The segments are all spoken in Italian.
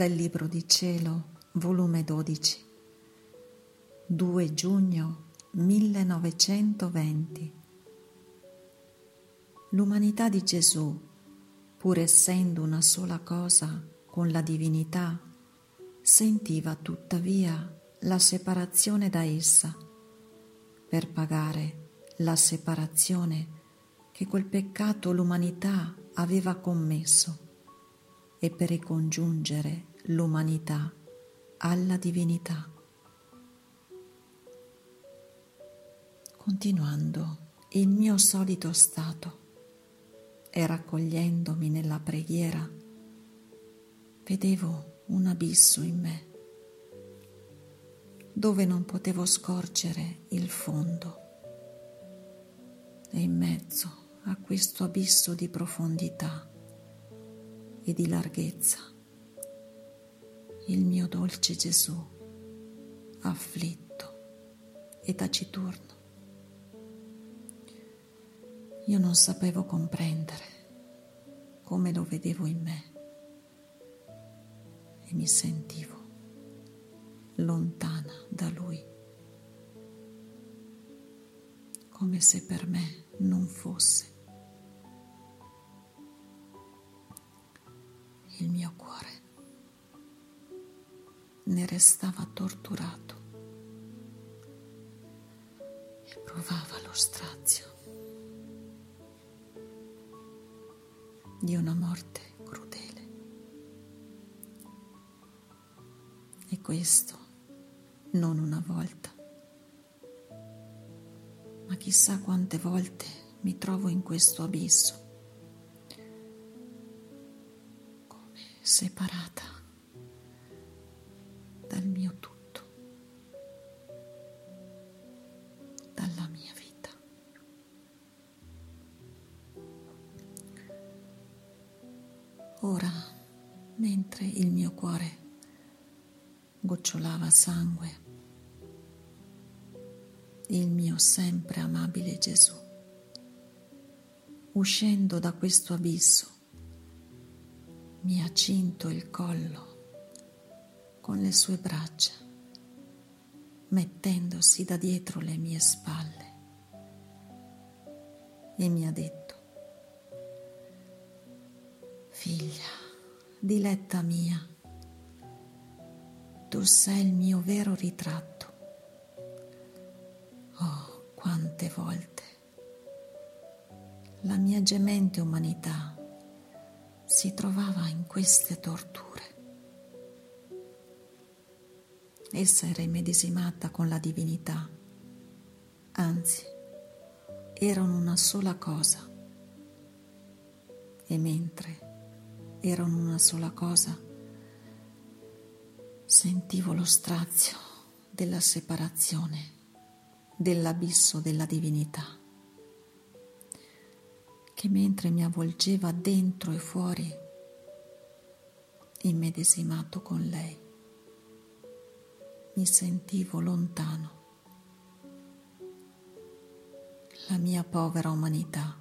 Dal Libro di Cielo, volume 12, 2 giugno 1920. L'umanità di Gesù, pur essendo una sola cosa con la divinità, sentiva tuttavia la separazione da essa per pagare la separazione che quel peccato l'umanità aveva commesso e per ricongiungere l'umanità alla divinità. Continuando il mio solito stato e raccogliendomi nella preghiera, vedevo un abisso in me dove non potevo scorgere il fondo e in mezzo a questo abisso di profondità e di larghezza. Il mio dolce Gesù, afflitto e taciturno. Io non sapevo comprendere come lo vedevo in me e mi sentivo lontana da lui, come se per me non fosse il mio cuore ne restava torturato e provava lo strazio di una morte crudele. E questo non una volta, ma chissà quante volte mi trovo in questo abisso separata Ora, mentre il mio cuore gocciolava sangue, il mio sempre amabile Gesù, uscendo da questo abisso, mi ha cinto il collo con le sue braccia, mettendosi da dietro le mie spalle e mi ha detto, diletta mia, tu sei il mio vero ritratto. Oh, quante volte la mia gemente umanità si trovava in queste torture. Essa era immedesimata con la divinità, anzi, erano una sola cosa. E mentre erano una sola cosa, sentivo lo strazio della separazione, dell'abisso della divinità che mentre mi avvolgeva dentro e fuori, immedesimato con lei, mi sentivo lontano. La mia povera umanità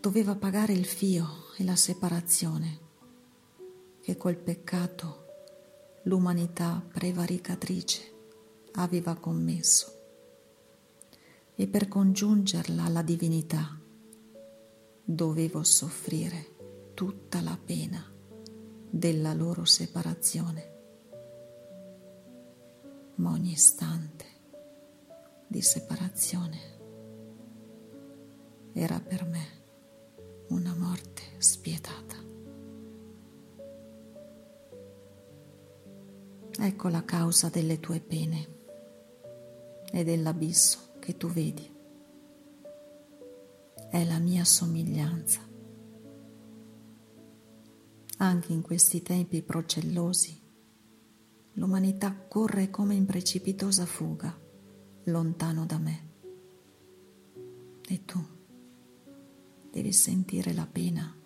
doveva pagare il fio e la separazione che col peccato l'umanità prevaricatrice aveva commesso e per congiungerla alla divinità dovevo soffrire tutta la pena della loro separazione. Ma ogni istante di separazione era per me spietata. Ecco la causa delle tue pene e dell'abisso che tu vedi è la mia somiglianza. Anche in questi tempi procellosi, l'umanità corre come in precipitosa fuga, lontano da me. E tu devi sentire la pena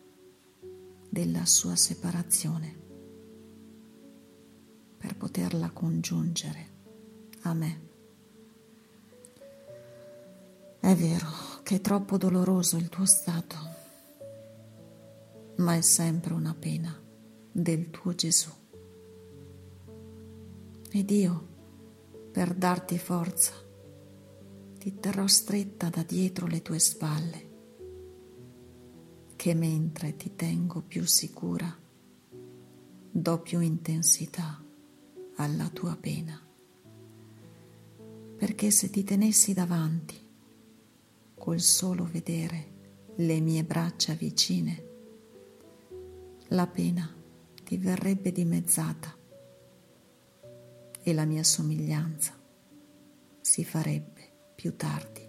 della sua separazione per poterla congiungere a me. È vero che è troppo doloroso il tuo stato, ma è sempre una pena del tuo Gesù. Ed io, per darti forza, ti terrò stretta da dietro le tue spalle, che mentre ti tengo più sicura, do più intensità alla tua pena. Perché se ti tenessi davanti, col solo vedere le mie braccia vicine, la pena ti verrebbe dimezzata e la mia somiglianza si farebbe più tardi.